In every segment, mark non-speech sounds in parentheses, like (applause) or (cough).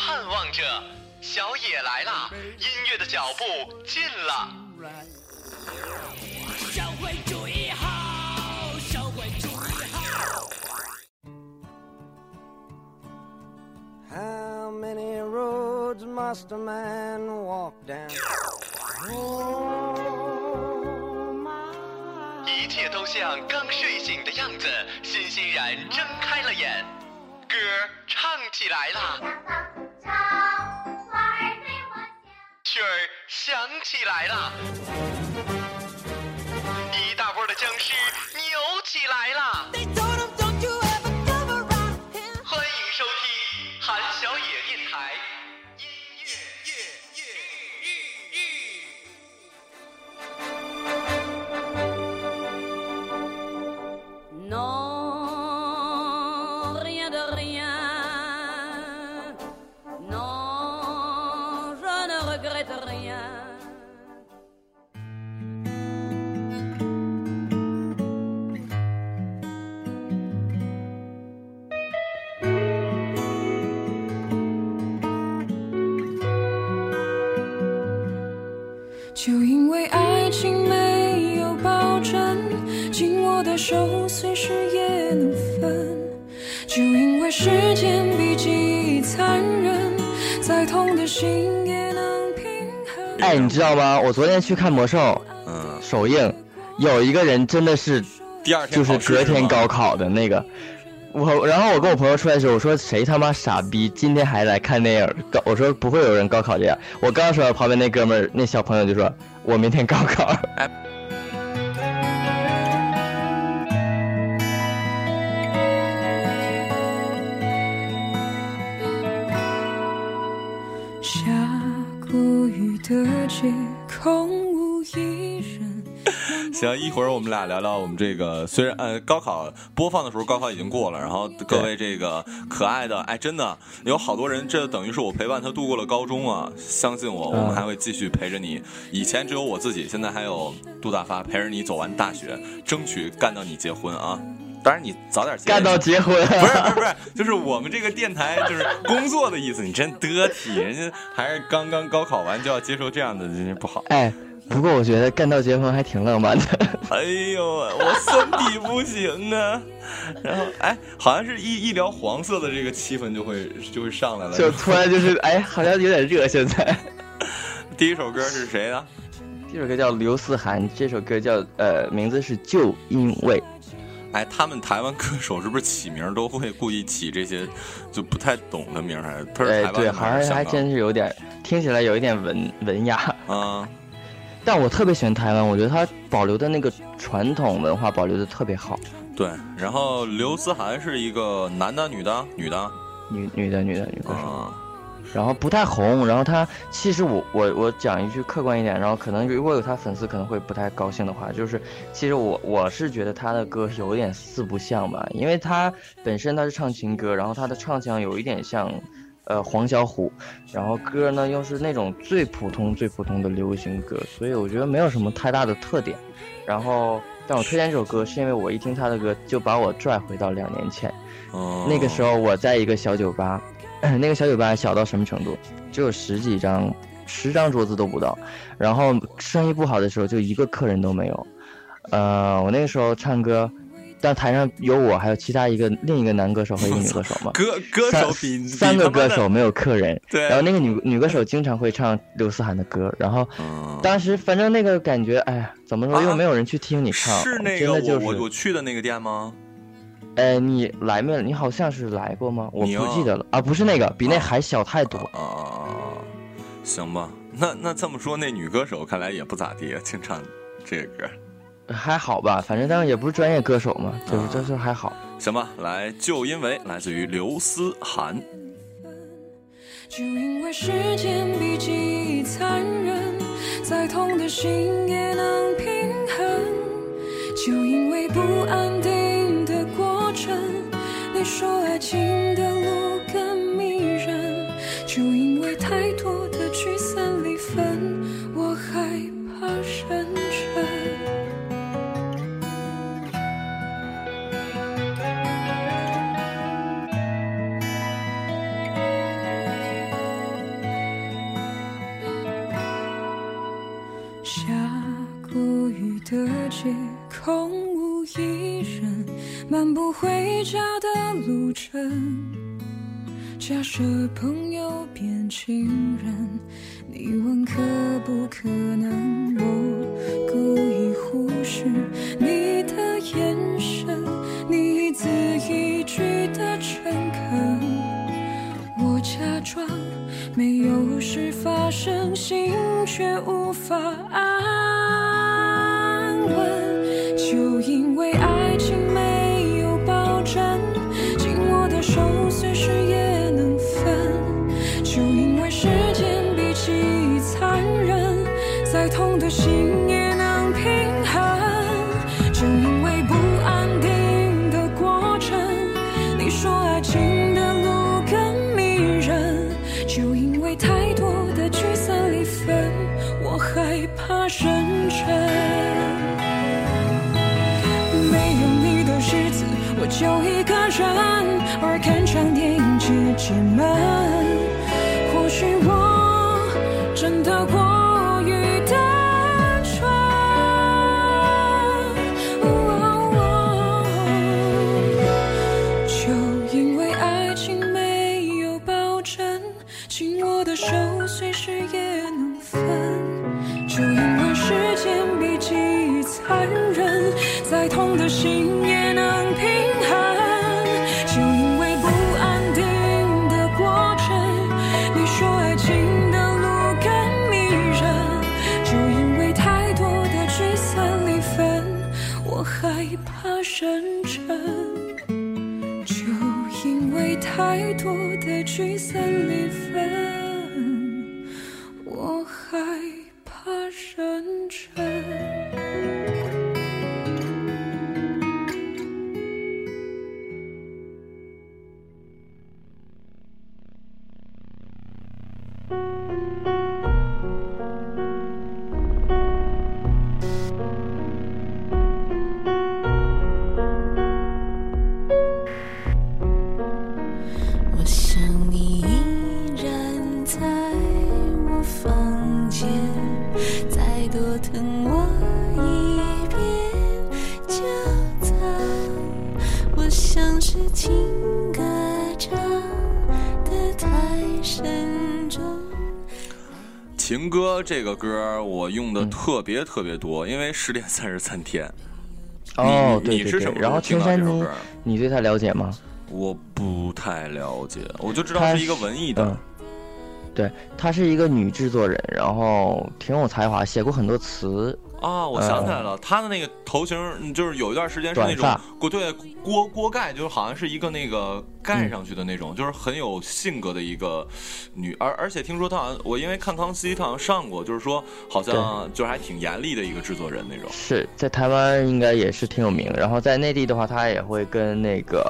盼望着，小野来了，音乐的脚步近了。社会主义好，社会主义好。How many roads must a man walk down? 一切都像刚睡醒的样子，欣欣然睁开了眼。歌唱起来啦，曲儿响起来了，一大波的僵尸扭起来了。手随时也能分。就因为时间比记忆残忍，再痛的心也能平衡。哎，你知道吗？我昨天去看魔兽，嗯，首映，有一个人真的是，第二天就是隔天高考的那个。我然后我跟我朋友出来的时候，我说谁他妈傻逼，今天还来看电影？高我说不会有人高考这样。我刚说，旁边那哥们儿那小朋友就说，我明天高考。哎。行，一会儿我们俩聊聊我们这个。虽然呃，高考播放的时候，高考已经过了。然后各位这个可爱的，哎，真的有好多人，这等于是我陪伴他度过了高中啊。相信我，我们还会继续陪着你。以前只有我自己，现在还有杜大发陪着你走完大学，争取干到你结婚啊！当然你早点干到结婚，不是不是不是，就是我们这个电台就是工作的意思。你真得体，人家还是刚刚高考完就要接受这样的，真是不好。哎。不过我觉得干到结婚还挺浪漫的。(laughs) 哎呦，我身体不行啊。(laughs) 然后，哎，好像是一一聊黄色的这个气氛就会就会上来了，就突然就是 (laughs) 哎，好像有点热。现在，第一首歌是谁的？这首歌叫刘思涵，这首歌叫呃，名字是就因为。哎，他们台湾歌手是不是起名都会故意起这些就不太懂的名？还是？哎，对，好像还真是有点，听起来有一点文文雅啊。但我特别喜欢台湾，我觉得它保留的那个传统文化保留的特别好。对，然后刘思涵是一个男的、女的、女的、女女的、女的女歌手，然后不太红。然后他其实我我我讲一句客观一点，然后可能如果有他粉丝可能会不太高兴的话，就是其实我我是觉得他的歌有点四不像吧，因为他本身他是唱情歌，然后他的唱腔有一点像。呃，黄小琥，然后歌呢又是那种最普通、最普通的流行歌，所以我觉得没有什么太大的特点。然后，但我推荐这首歌，是因为我一听他的歌，就把我拽回到两年前。哦。那个时候我在一个小酒吧，(clears throat) 那个小酒吧小到什么程度？只有十几张，十张桌子都不到。然后生意不好的时候，就一个客人都没有。呃，我那个时候唱歌。但台上有我，还有其他一个另一个男歌手和一个女歌手嘛？(laughs) 歌歌手比三个歌手没有客人。对。然后那个女女歌手经常会唱刘思涵的歌，然后当时反正那个感觉，哎呀，怎么说又没有人去听你唱？是那个我我我去的那个店吗？哎，你来没？你好像是来过吗？我不记得了啊，不是那个，比那还小太多啊。行吧，那那这么说，那女歌手看来也不咋地，经常这个歌。还好吧，反正但是也不是专业歌手嘛，就是就是还好。行吧，来，就因为来自于刘思涵。就因为时间比记忆残忍，再痛的心也能平衡。就因为不安定的过程，你说爱情的路更迷人。就因为太多的聚散离分，我害怕漫步回家的路程。假设朋友变情人，你问可不可能？我故意忽视你的眼神，你一字一句的诚恳。我假装没有事发生，心却无法安个歌我用的特别特别多，因为失恋三十三天。哦，你对对对。你是然后听青山妮到这首歌，你对他了解吗？我不太了解，我就知道她是一个文艺的嗯。对，她是一个女制作人，然后挺有才华，写过很多词。啊，我想起来了，他的那个头型嗯就是有一段时间是那种锅对锅锅盖，就是好像是一个那个盖上去的那种，就是很有性格的一个女，而而且听说她好像我因为看康熙，她好像上过，就是说好像就是还挺严厉的一个制作人那种。是在台湾应该也是挺有名，然后在内地的话，她也会跟那个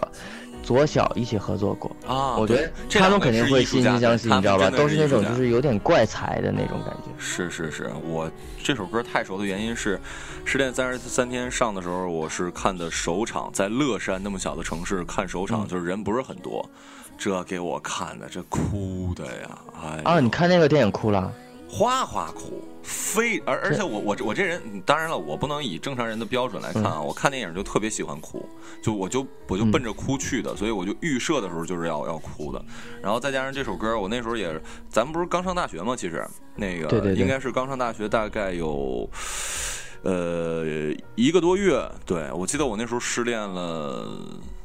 左小一起合作过。啊，我觉得这他们肯定会惺惺相惜，你知道吧？都是那种就是有点怪才的那种感觉。是是是，我这首歌太熟的原因是，《失恋三十三天》上的时候，我是看的首场，在乐山那么小的城市看首场，嗯就是人不是很多，这给我看的这哭的呀，哎呦啊，你看那个电影哭了？哗哗哭，非而而且我我我这人，嗯当然了，我不能以正常人的标准来看啊，我看电影就特别喜欢哭，就我就我就奔着哭去的，所以我就预设的时候就是要要哭的，然后再加上这首歌，我那时候也，咱们不是刚上大学吗？其实那个应该是刚上大学，大概有。呃，一个多月，对我记得我那时候失恋了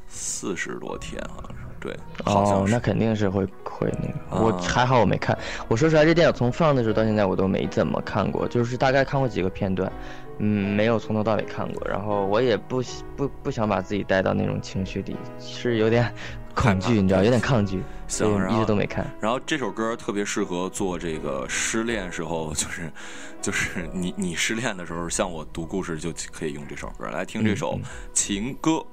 四十多天，好像是，对，哦，那肯定是会会那个。我啊还好我没看。我说实话，这电影从放的时候到现在我都没怎么看过，就是大概看过几个片段，嗯，没有从头到尾看过。然后我也不不不想把自己带到那种情绪里，是有点恐惧，(laughs) 你知道，有点抗拒，所以一直都没看。然后这首歌特别适合做这个失恋时候，就是 (laughs) 就是你你失恋的时候，像我读故事就可以用这首歌来听这首嗯情歌。我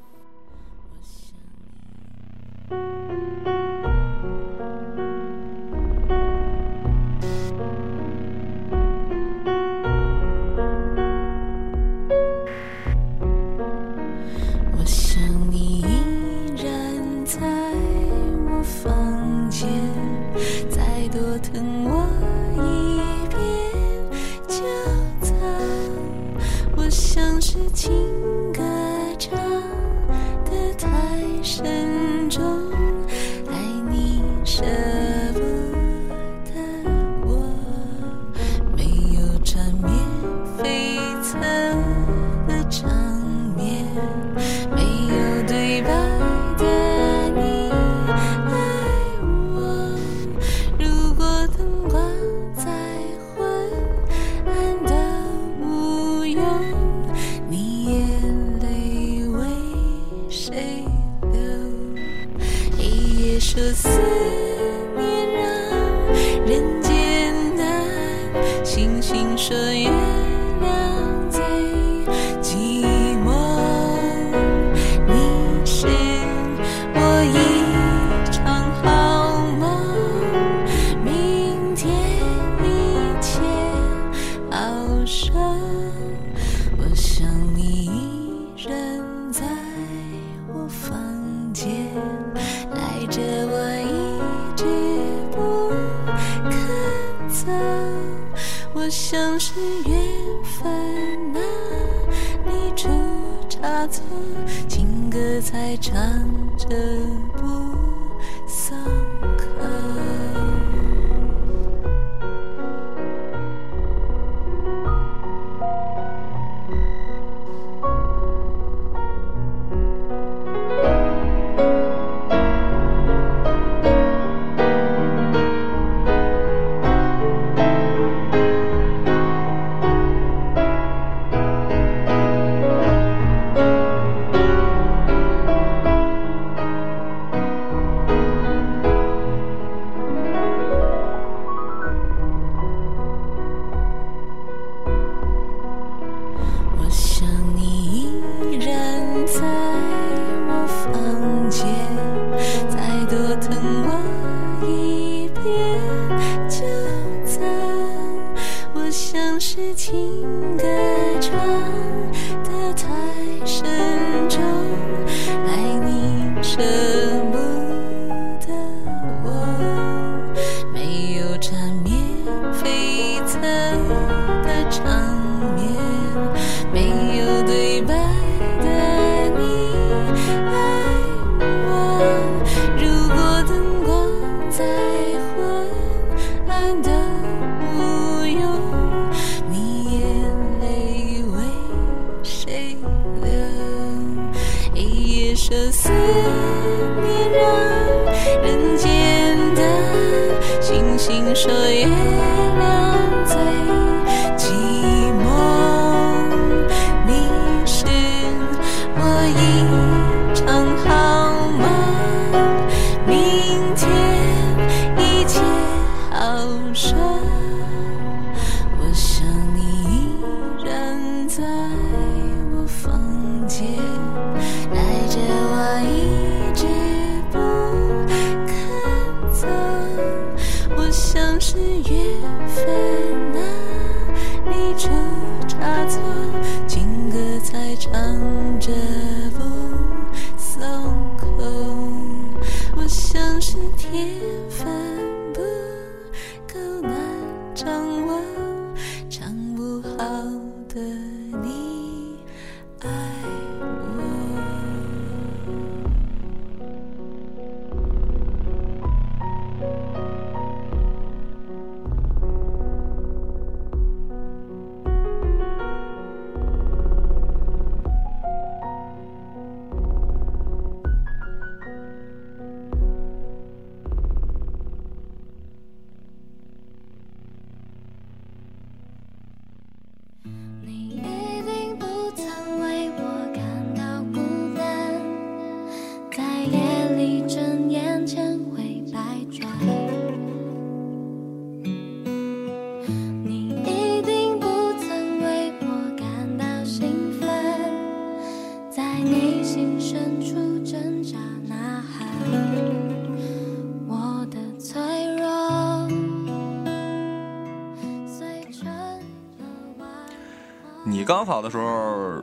高考的时候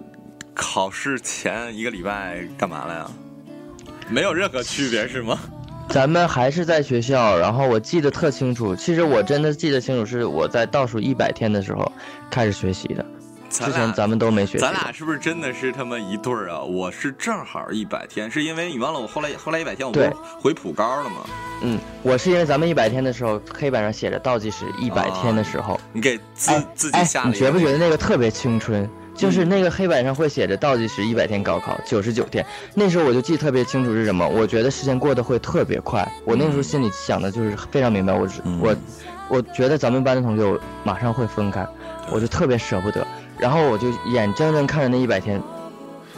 考试前一个礼拜干嘛了呀？没有任何区别是吗？咱们还是在学校然后我记得特清楚。其实我真的记得清楚是我在倒数一百天的时候开始学习的。之前咱们都没学。咱俩是不是真的是他妈一对儿啊？我是正好一百天，是因为你忘了我后来后来一百天我不回普高了吗？嗯，我是因为咱们一百天的时候，黑板上写着倒计时一百天的时候，你给自、哎自己哎下你觉不觉得那个特别青春？就是那个黑板上会写着倒计时一百天高考九十九天，那时候我就记得特别清楚是什么。我觉得时间过得会特别快，我那时候心里想的就是非常明白，我是嗯我，我觉得咱们班的同学我马上会分开，我就特别舍不得，然后我就眼睁睁看着那一百天，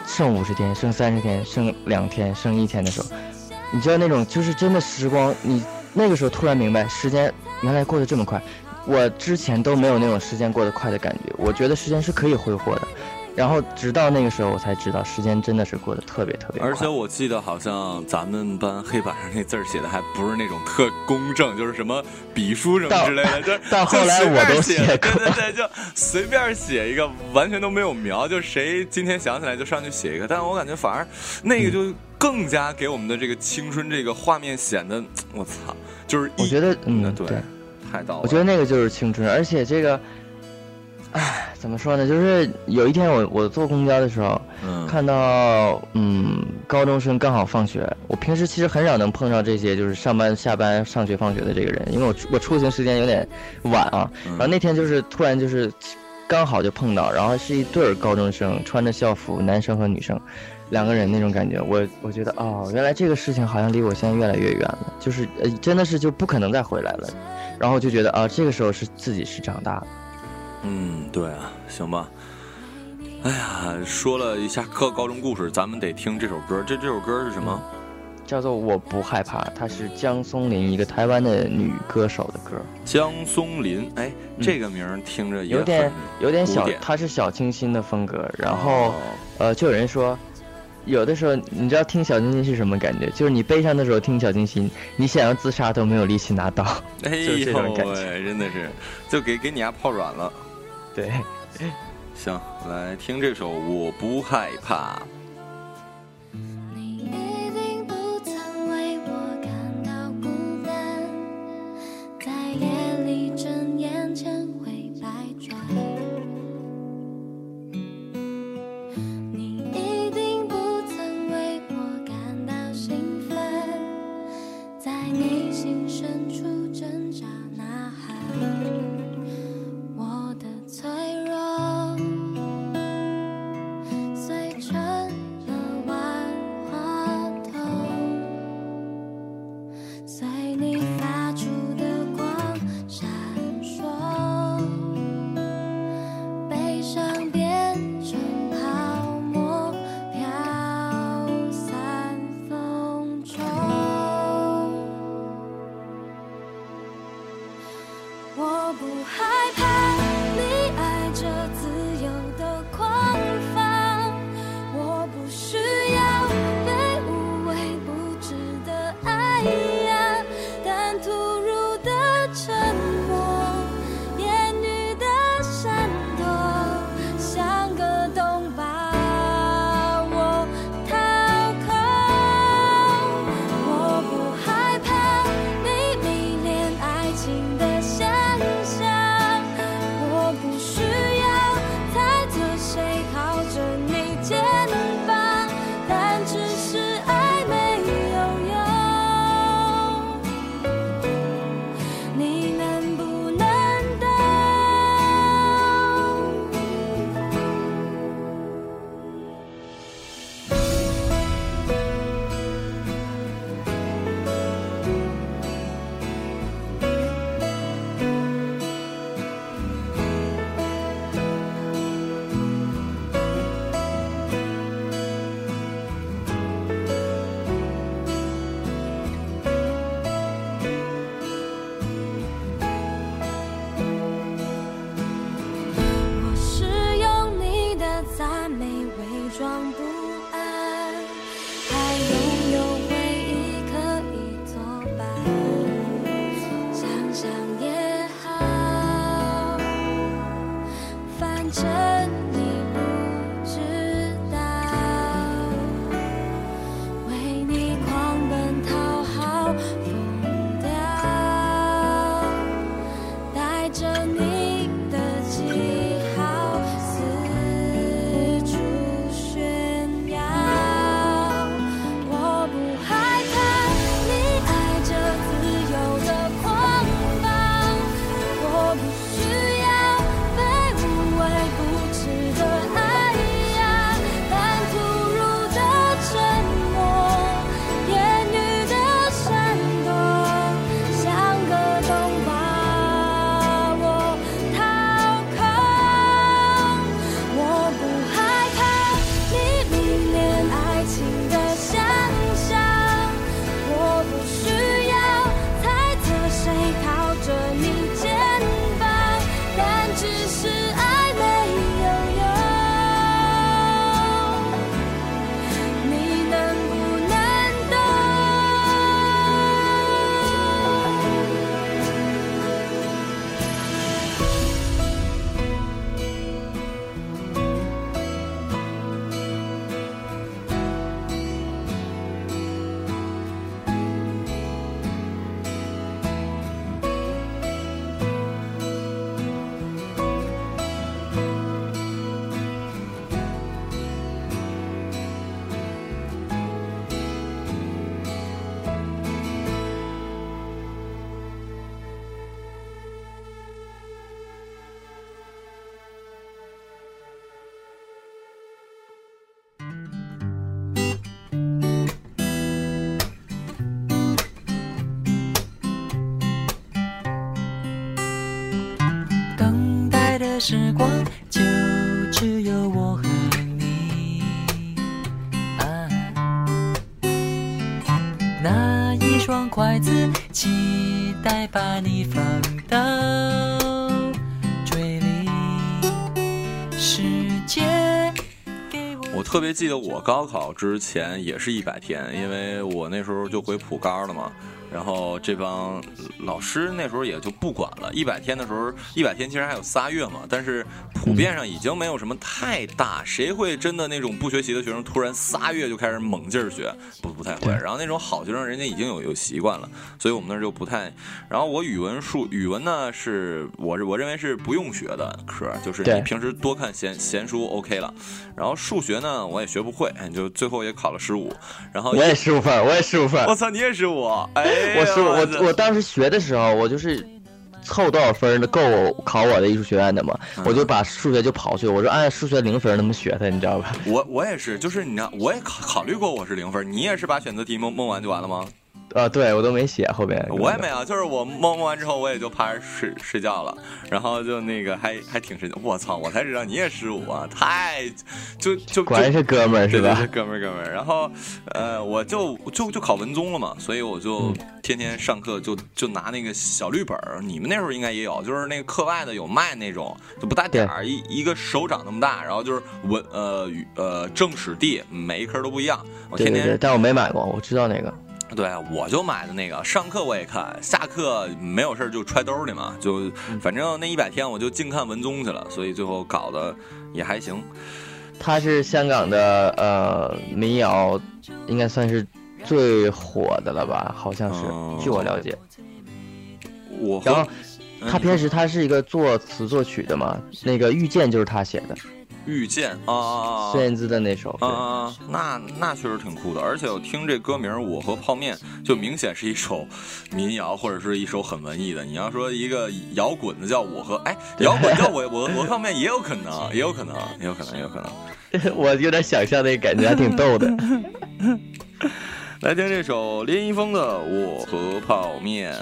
剩五十天，剩三十天，剩两天，剩一天的时候，你知道那种就是真的时光，你那个时候突然明白时间原来过得这么快。我之前都没有那种时间过得快的感觉，我觉得时间是可以挥霍的，然后直到那个时候我才知道时间真的是过得特别特别快。而且我记得好像咱们班黑板上那字儿写的还不是那种特公正，就是什么笔书什么之类的，(laughs) 就到后来我都写对对对，就随便写一个，完全都没有描，就谁今天想起来就上去写一个。但是我感觉反而那个就更加给我们的这个青春这个画面显得，(tsk) 我操，就是我觉得，嗯，对，对，太到了。我觉得那个就是青春，而且这个，唉，怎么说呢？就是有一天我我坐公交的时候，嗯看到嗯高中生刚好放学，我平时其实很少能碰到这些就是上班下班上学放学的这个人，因为我我出行时间有点晚啊。嗯然后那天就是突然就是刚好就碰到，然后是一对儿高中生穿着校服，男生和女生。两个人那种感觉，我我觉得哦，原来这个事情好像离我现在越来越远了，就是呃，真的是就不可能再回来了，然后就觉得啊，这个时候是自己是长大了。嗯，对啊，行吧。哎呀，说了一下高高中故事，咱们得听这首歌。这这首歌是什么？叫做《我不害怕》，她是江松林，一个台湾的女歌手的歌，江松林。哎，这个名儿听着也有点有点小她是小清新的风格。然后哦呃，就有人说，有的时候你知道听小清新是什么感觉？就是你悲伤的时候听小清新，你想要自杀都没有力气拿刀。哎就是这种呦感觉，真的是，就给给你丫泡软了。对，行，来听这首《我不害怕》。特别记得我高考之前也是一百天，因为我那时候就回普高了嘛。然后这帮老师那时候也就不管了，一百天的时候，一百天其实还有仨月嘛，但是普遍上已经没有什么太大，谁会真的那种不学习的学生突然仨月就开始猛劲儿学，不不太会。然后那种好学生，人家已经有有习惯了，所以我们那儿就不太。然后我语文数语文呢是我我认为是不用学的科，就是你平时多看闲闲书 OK 了。然后数学呢我也学不会，就最后也考了十五。然后我也十五分，我也十五分我。操，你也十五？哎呀，我是我我当时学的时候，我就是凑多少分够我考我的艺术学院的嘛，嗯我就把数学就刨去，我说按数学零分儿那么学的，你知道吧？我我也是，就是你知道，我也考考虑过我是零分，你也是把选择题蒙蒙完就完了吗？啊，对我都没写后边。我也没有，就是我蒙蒙完之后，我也就趴着睡睡觉了，然后就那个还还挺神奇。我操，我才知道你也十五啊，太就就果然是哥们儿是吧对对对？哥们儿哥们儿。然后呃，我就就就考文综了嘛，所以我就天天上课就就拿那个小绿本儿，你们那时候应该也有，就是那个课外的有卖那种，就不大点儿，一一个手掌那么大，然后就是文呃语呃政史地每一科都不一样，我天天对对对，但我没买过，我知道那个。对，我就买的那个，上课我也看，下课没有事儿就揣兜里嘛，就反正那一百天我就净看文综去了，所以最后搞得也还行。他是香港的呃民谣，应该算是最火的了吧？好像是，哦据我了解。我然后嗯他平时他是一个作词作曲的嘛，那个《遇见》就是他写的，遇见啊孙燕姿的那首。啊！那那确实挺酷的，而且我听这歌名《我和泡面》，就明显是一首民谣或者是一首很文艺的。你要说一个摇滚的叫我和哎，摇滚叫我我我和泡面也有可能，也有可能，也有可能，也有可能。(laughs) 我有点想象那感觉，还挺逗的。(laughs) 来听这首林一峰的《我和泡面》。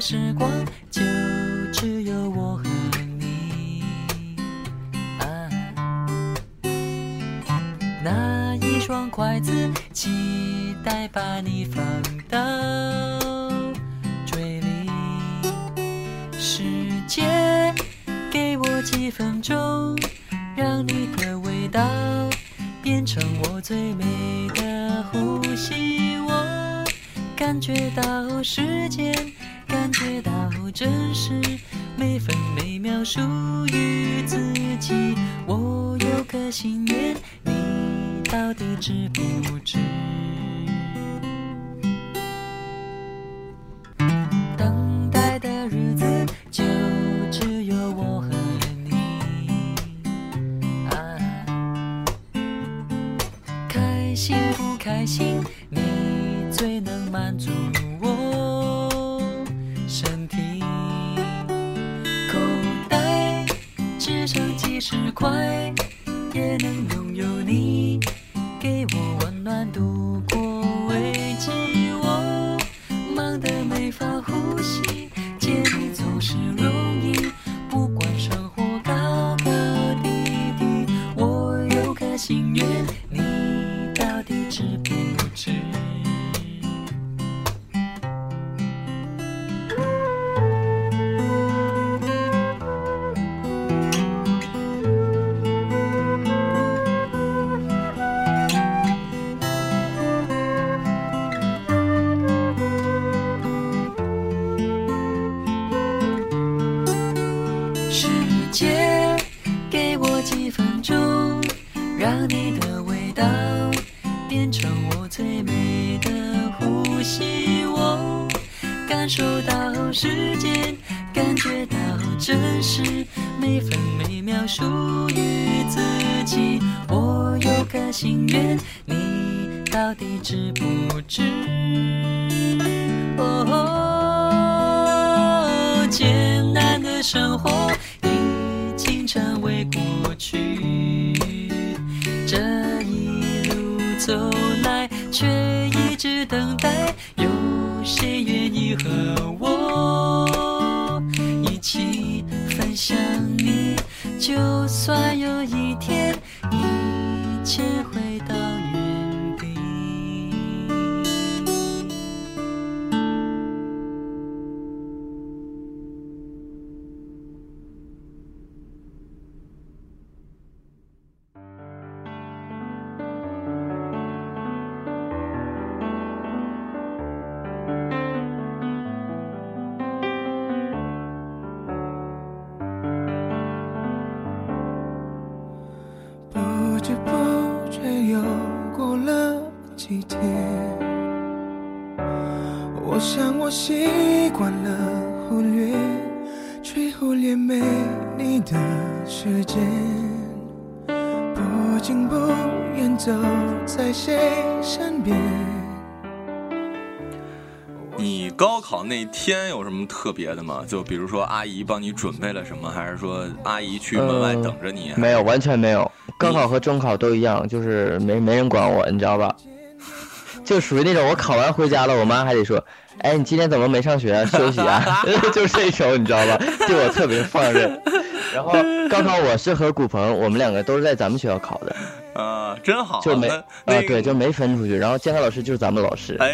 时光就只有我和你。啊，那一双筷子，期待把你放到嘴里。世界，给我几分钟，让你的味道变成我最美的呼吸。我感觉到时间，感觉到真实，每分每秒属于自己。我有个心愿，你到底知不知？感受到时间，感觉到真实，每分每秒属于自己。我有个心愿，你到底知不知？哦，艰难的生活已经成为过去，这一路走来，却一直等待，你的时间，不近不远走在谁身边。你高考那天有什么特别的吗？就比如说阿姨帮你准备了什么，还是说阿姨去门外等着你？没有，完全没有。高考和中考都一样，就是没没人管我，你知道吧？就属于那种我考完回家了，我妈还得说：“哎，你今天怎么没上学啊？休息啊？” (laughs) 就是这首，你知道吧？对我特别放任。然后高考我是和古鹏，我们两个都是在咱们学校考的，啊，真好，就没啊、对，就没分出去。然后监考老师就是咱们老师。哎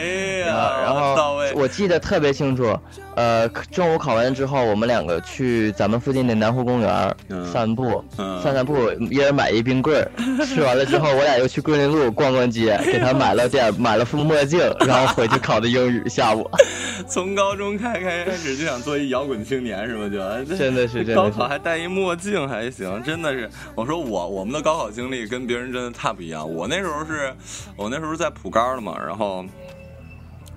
呀，啊，然后到位，我记得特别清楚，呃，中午考完之后，我们两个去咱们附近的南湖公园、嗯散步，嗯散散步，一人买一冰棍儿，(laughs) 吃完了之后，我俩又去桂林路逛逛街，给他买了点买了副墨镜，然后回去考的英语。下午 (laughs) 从高中开开始就想做一摇滚青年是吗？就 (laughs) 真的是真的是高考还戴一墨镜还行，真的是。我说我我们的高考经历跟别人真的太不一样。我那时候是，我那时候在普高的嘛，然后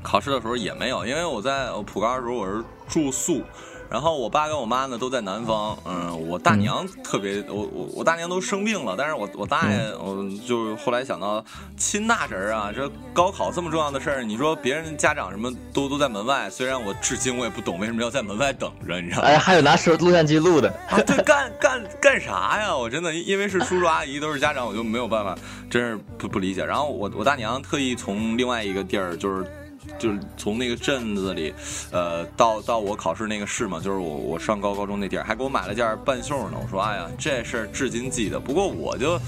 考试的时候也没有，因为我在我普高的时候我是住宿。然后我爸跟我妈呢都在南方，嗯，我大娘特别，我我我大娘都生病了，但是我我大爷，我就后来想到亲大侄儿啊，这高考这么重要的事儿，你说别人家长什么都都在门外，虽然我至今我也不懂为什么要在门外等着，你知道吗？哎，(laughs) 还有拿手录像机录的，啊，对，干干干啥呀？我真的因为是叔叔阿姨都是家长，我就没有办法，真是不不理解。然后我我大娘特意从另外一个地儿，就是就是从那个镇子里，呃，到到我考试那个市嘛，就是我我上高高中那地儿，还给我买了件半袖呢。我说，哎呀，这事儿至今记得。不过我就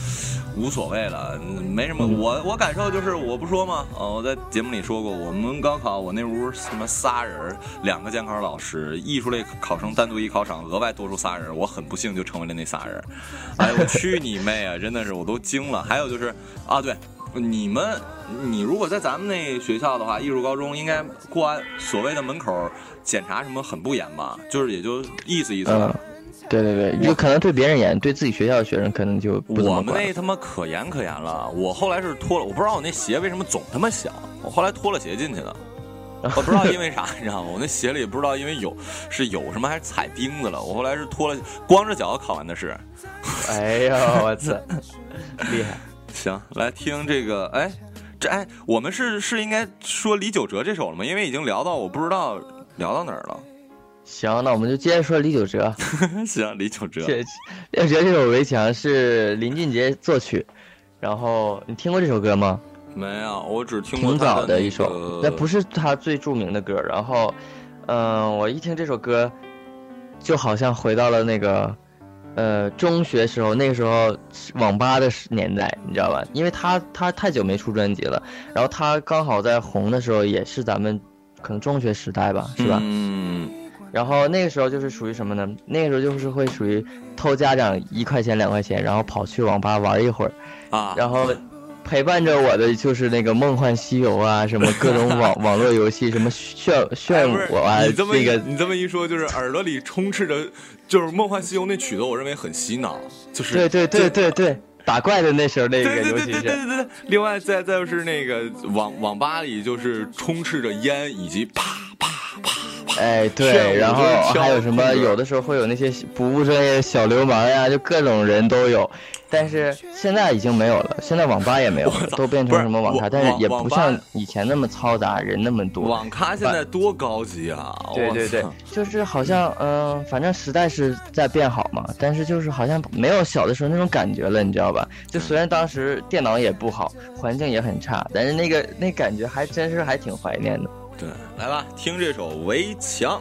无所谓了，没什么。我我感受就是，我不说嘛？呃，我在节目里说过，我们高考我那屋什么仨人，两个监考老师，艺术类考生单独一考场，额外多出仨人，我很不幸就成为了那仨人。哎，我去你妹啊！真的是我都惊了。还有就是啊，对。你们，你如果在咱们那学校的话，艺术高中应该过安所谓的门口检查什么很不严吧？就是也就意思意思吧。嗯，对对对，就可能对别人严，对自己学校的学生可能就不怎我。们那他妈可严可严了。我后来是脱了，我不知道我那鞋为什么总他妈响，我后来脱了鞋进去的。(laughs) 我不知道因为啥，你知道吗？我那鞋里不知道因为有是有什么还是踩钉子了。我后来是脱了，光着脚考完的试。(laughs) 哎呦，我操，(laughs) 厉害！行，来听这个，哎，这哎，我们是是应该说李玖哲这首了吗？因为已经聊到我不知道聊到哪儿了。行，那我们就接着说李玖哲。(laughs) 行，李玖哲，这李玖哲这首《围墙》是林俊杰作曲，然后你听过这首歌吗？没有，我只听过挺早的一首，那不是是他最著名的歌。然后，嗯、我一听这首歌，就好像回到了那个呃中学时候，那个时候网吧的年代，你知道吧？因为他他太久没出专辑了，然后他刚好在红的时候，也是咱们可能中学时代吧，是吧？嗯，然后那个时候就是属于什么呢？那个时候就是会属于偷家长一块钱两块钱，然后跑去网吧玩一会儿，啊，然后陪伴着我的就是那个《梦幻西游》啊，什么各种网网络游戏，什么炫炫哎不是我啊，(laughs) 你这么一个你这么一说，就是耳朵里充斥着，(laughs) 就是《梦幻西游》那曲子，我认为很洗脑，就是对对对对对，打怪的那时候那个，对对对尤其是对对对对。另外，再再就是那个网网吧里，就是充斥着烟以及啪啪啪啪。哎对，然后还有什么？有的时候会有那些不务正业的小流氓呀，就各种人都有。但是现在已经没有了，现在网吧也没有了，都变成什么网咖，但是也不像以前那么嘈杂，人那么多。网咖现在多高级啊！我对对对，(laughs) 就是好像嗯、反正时代是在变好嘛，但是就是好像没有小的时候那种感觉了，你知道吧？就虽然当时电脑也不好，环境也很差，但是那个那感觉还真是还挺怀念的。对，来吧，听这首《围墙》。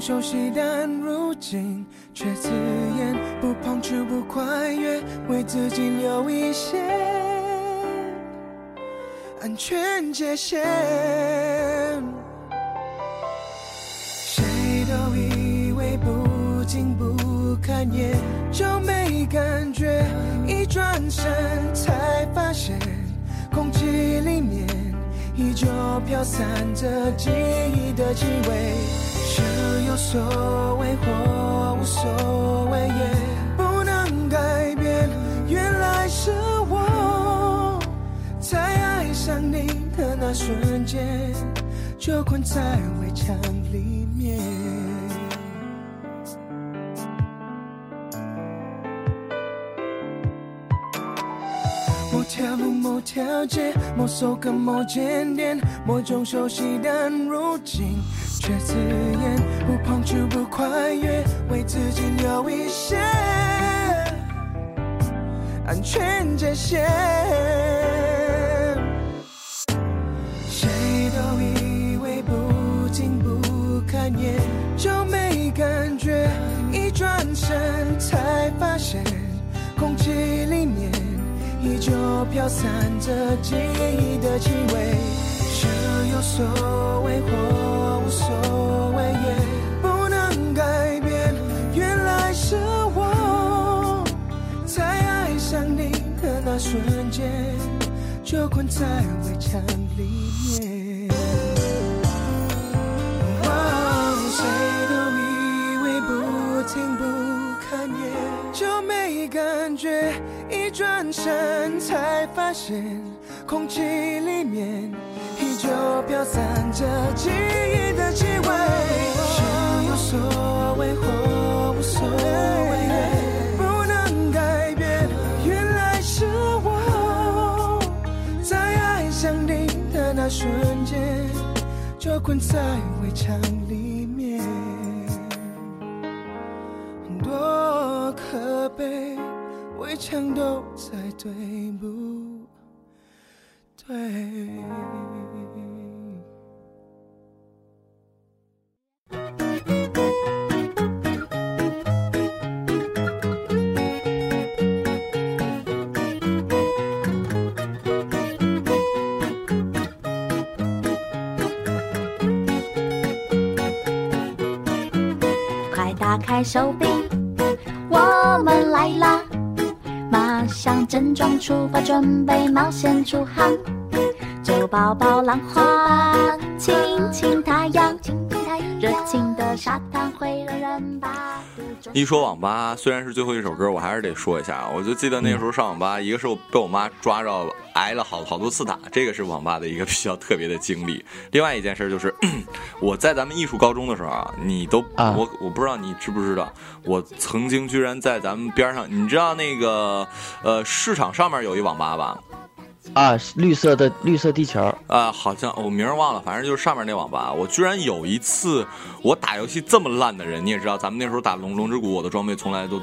熟悉，但如今却刺眼。不碰触、不跨越，为自己留一些安全界限。谁都以为不近不看眼就没感觉，一转身才发现，空气里面依旧飘散着记忆的气味。是有所谓或无所谓，也不能改变。原来是我在爱上你的那瞬间，就困在围墙里面。某条路、某条街、某首歌、某间店，某种熟悉，但如今却刺眼。不碰触、不跨越，为自己留一些安全界限。谁都以为不近不看眼就没感觉，一转身才发现，空气里面依旧飘散着记忆的气味。有所谓或无所谓，也不能改变。原来是我在爱上你的那瞬间，就困在围墙里面。谁都以为不听不看也就没感觉，一转身才发现，空气里面就飘散着记忆的气味。是有所谓或无所谓，不能改变。原来是我在爱上你的那瞬间，就困在围墙里面。多可悲，围墙都在对不对？手臂，我们来啦！马上整装出发，准备冒险出航。就抱抱浪花，亲亲太阳，热情的沙滩会让人把不住一说网吧，虽然是最后一首歌，我还是得说一下。我就记得那时候上网吧，一个是我被我妈抓着挨了好好多次打，这个是网吧的一个比较特别的经历。另外一件事就是，我在咱们艺术高中的时候啊，你都、啊我我不知道你知不知道，我曾经居然在咱们边上，你知道那个呃市场上面有一网吧吧？啊，绿色的绿色地球，啊，好像我名儿忘了，反正就是上面那网吧。我居然有一次，我打游戏这么烂的人，你也知道，咱们那时候打龙龙之谷，我的装备从来都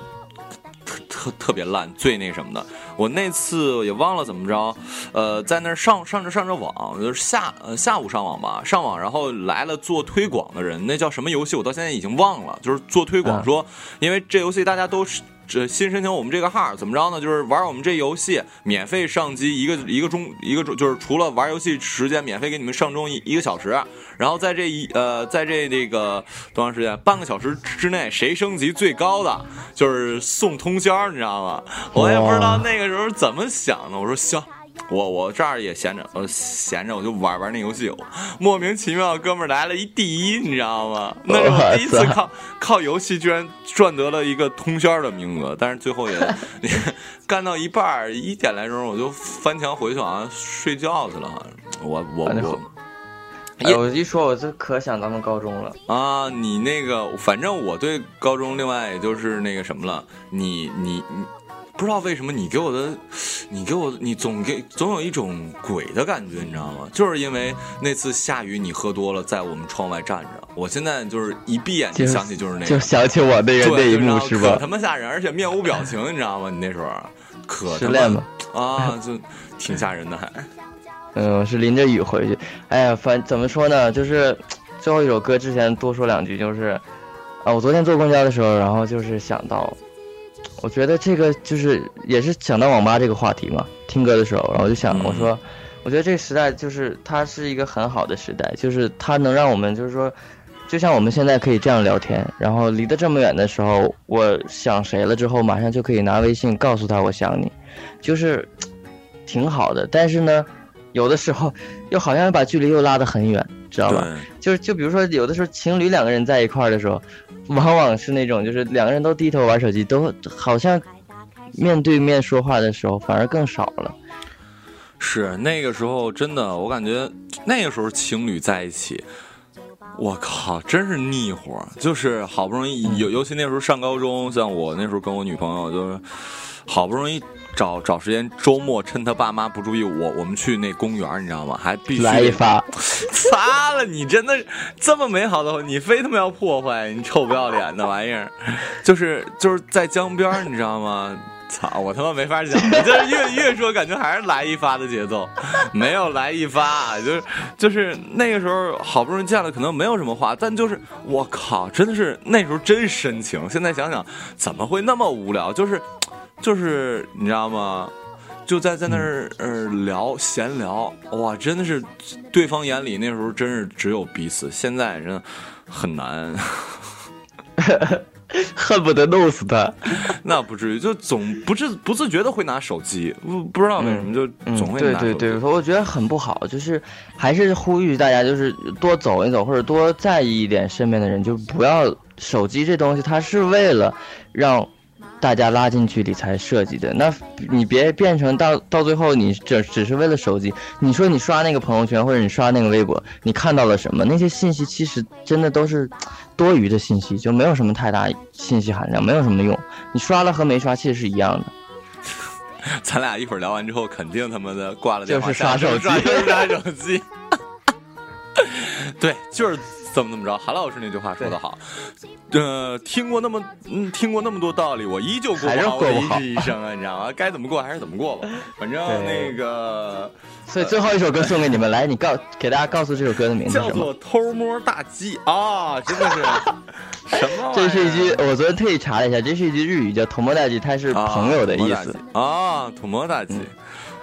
特特特别烂，最那什么的。我那次也忘了怎么着，呃，在那儿上上着上着网，就是下呃下午上网吧，上网然后来了做推广的人，那叫什么游戏？我到现在已经忘了，就是做推广嗯说，因为这游戏大家都是。这新申请我们这个号怎么着呢？就是玩我们这游戏，免费上机一个一个钟一个钟，就是除了玩游戏时间免费给你们上钟一一个小时，然后在这一呃在这这个多长时间？半个小时之内，谁升级最高的就是送通宵，你知道吗？我也不知道那个时候怎么想的。我说行。我我这儿也闲着，我闲着我就玩玩那游戏，莫名其妙，哥们儿来了一第一，你知道吗？那是我第一次靠靠游戏居然赚得了一个通宵的名额，但是最后也 (laughs) (laughs) 干到一半儿一点来钟，我就翻墙回去，好像睡觉去了。好像我我我哎，我一说我就可想咱们高中了。啊，你那个，反正我对高中另外也就是那个什么了，你你你，不知道为什么你给我的，你给我你总给总有一种鬼的感觉，你知道吗？就是因为那次下雨你喝多了，在我们窗外站着，我现在就是一闭眼就就想起就是那就，想起我那个那，一幕是吧后可他？妈吓人，而且面无表情，你知道吗？你那时候可他失恋了，啊，就挺吓人的还。嗯，我是淋着雨回去。哎呀，反怎么说呢？就是最后一首歌之前多说两句，就是啊，我昨天坐公交的时候，然后就是想到，我觉得这个就是也是想到网吧这个话题嘛，听歌的时候，然后我就想，嗯我说，我觉得这个时代就是它是一个很好的时代，就是它能让我们就是说。就像我们现在可以这样聊天，然后离得这么远的时候，我想谁了之后，马上就可以拿微信告诉他我想你，就是挺好的。但是呢，有的时候又好像把距离又拉得很远，知道吧？就是就比如说，有的时候情侣两个人在一块儿的时候，往往是那种就是两个人都低头玩手机，都好像面对面说话的时候反而更少了。是那个时候真的，我感觉 (tsk) 那个时候情侣在一起，我靠，真是腻活。就是好不容易，尤尤其那时候上高中，像我那时候跟我女朋友，就是好不容易找找时间，周末趁他爸妈不注意，我我们去那公园，你知道吗？还必须来一发，(laughs) 擦了！你真的这么美好的，你非他妈要破坏，你臭不要脸的玩意儿！就是就是在江边，你知道吗？操！我他妈没法讲，(laughs) 就是越越说感觉还是来一发的节奏，没有来一发，就是就是那个时候好不容易见了，可能没有什么话，但就是我靠，真的是那时候真深情。现在想想，怎么会那么无聊？就是就是你知道吗？就在在那儿呃聊闲聊，哇，真的是对方眼里那时候真是只有彼此，现在真的很难。(laughs) 恨不得弄死他。(laughs) 那不至于，就总不自不自觉的会拿手机，不不知道为什么就嗯总会拿手机。对对对，我觉得很不好，就是还是呼吁大家，就是多走一走，或者多在意一点身边的人，就不要手机这东西，它是为了让大家拉近距离才设计的。那你别变成到到最后，你这只是为了手机。你说你刷那个朋友圈或者你刷那个微博，你看到了什么？那些信息其实真的都是多余的信息，就没有什么太大信息含量，没有什么用。你刷了和没刷其实是一样的。(laughs) 咱俩一会儿聊完之后，肯定他妈的挂了电话，就是刷手机刷就是刷手机。(laughs) 对，就是这么怎么着。韩老师那句话说得好，呃，听过那么嗯，听过那么多道理，我依旧过还是不好我的过不好一生啊，你知道吗？该怎么过还是怎么过吧。(laughs) 反正那个所以最后一首歌送给你们，来，你告给大家告诉这首歌的名字是叫？做偷摸大鸡啊，真的是 (laughs) 什么？这是一句，我昨天特意查了一下，这是一句日语，叫“偷摸大吉”，它是朋友的意思。啊，偷摸大吉。哎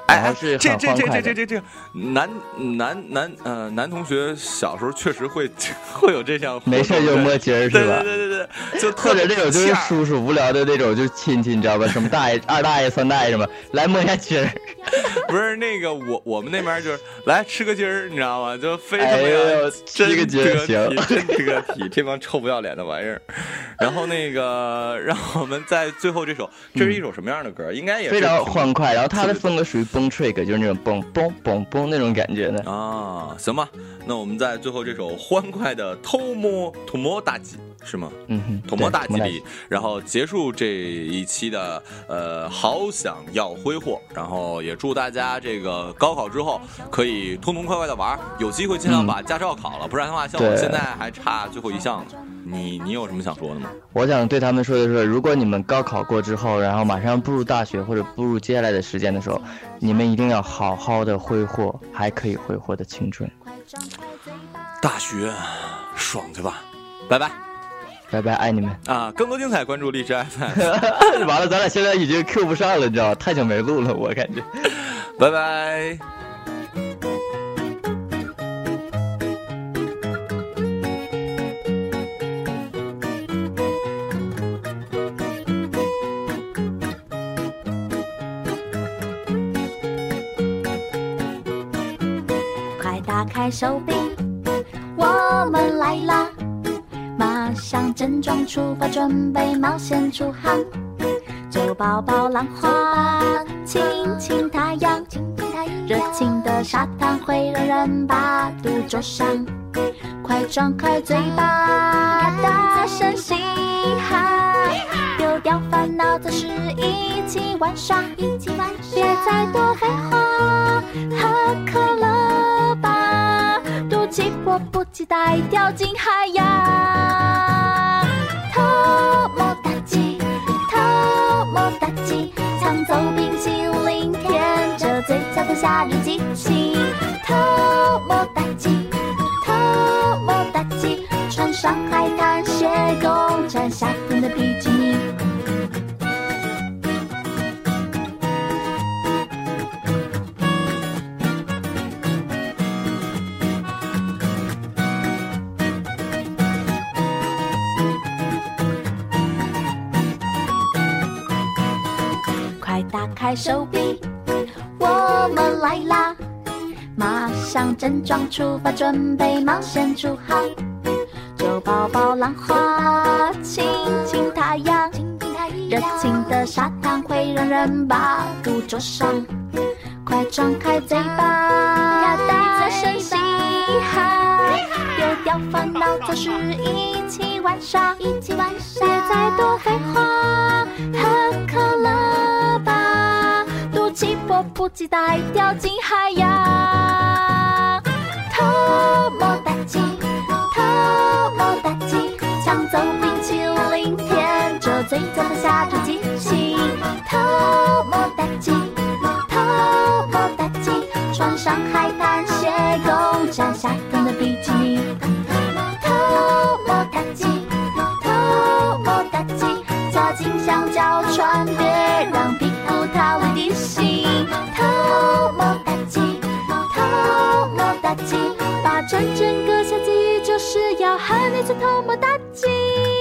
哎，这这这。这这这这男男男呃男同学小时候确实会 (laughs) 会有这项，没事就摸筋儿是吧？对对对对，就特或者这种就是叔叔无聊的那种，就是亲戚，你知道吧？什么大爷、二大爷、三大爷什么，来摸一下筋儿。(laughs) 不是那个我我们那边就是来吃个鸡儿，你知道吗？就非他妈哎要呦真吃个鸡儿得体，行真得体，这帮臭不要脸的玩意儿。然后那个让我们在最后这首，这是一首什么样的歌？应该也是非常欢快，然后他的风格属于蹦 trick，就是那种蹦蹦蹦蹦那种感觉的。啊，行吧，那我们在最后这首欢快的偷摸偷摸打击是吗？嗯哼，偷摸对偷摸大吉里，然后结束这一期的呃，好想要挥霍，然后也祝大家这个高考之后可以痛痛快快的玩，有机会尽量嗯把驾照考了，不然的话，像我现在还差最后一项呢。你你有什么想说的吗？我想对他们说的是，如果你们高考过之后，然后马上步入大学或者步入接下来的时间的时候，你们一定要好好的挥霍还可以挥霍的青春。大学爽去吧，拜拜拜拜，爱你们。啊！更多精彩关注荔枝 FM，(laughs) 完了，咱俩现在已经 Q 不上了，你知道吗？太久没录了，我感觉。拜拜。快打开手臂，上整装出发，准备冒险出航。就抱抱浪花，亲亲太阳，热情的沙滩会让人把肚灼伤。快张开嘴巴，大声嘻哈，丢掉烦恼，暂时一起玩耍，一起玩耍，别再多废话，喝可乐吧，肚脐迫不及待掉进海夏日激情。偷摸大吉，偷摸大吉，穿上海滩鞋，共穿夏天的比基尼。快打开手臂，我们来啦！马上整装出发，准备冒险出航。就抱抱浪花，亲亲太阳，热情的沙滩会让人把肚灼伤。快张开嘴巴，大声嘻哈，丢掉烦恼，就是一起玩耍，一起玩耍，别再多废话，迫不及待掉进海洋。偷摸大吉，偷摸大吉，抢走冰淇淋，舔着嘴角的夏日激情。偷摸大吉，整个夏季就是要和你去偷摸打气。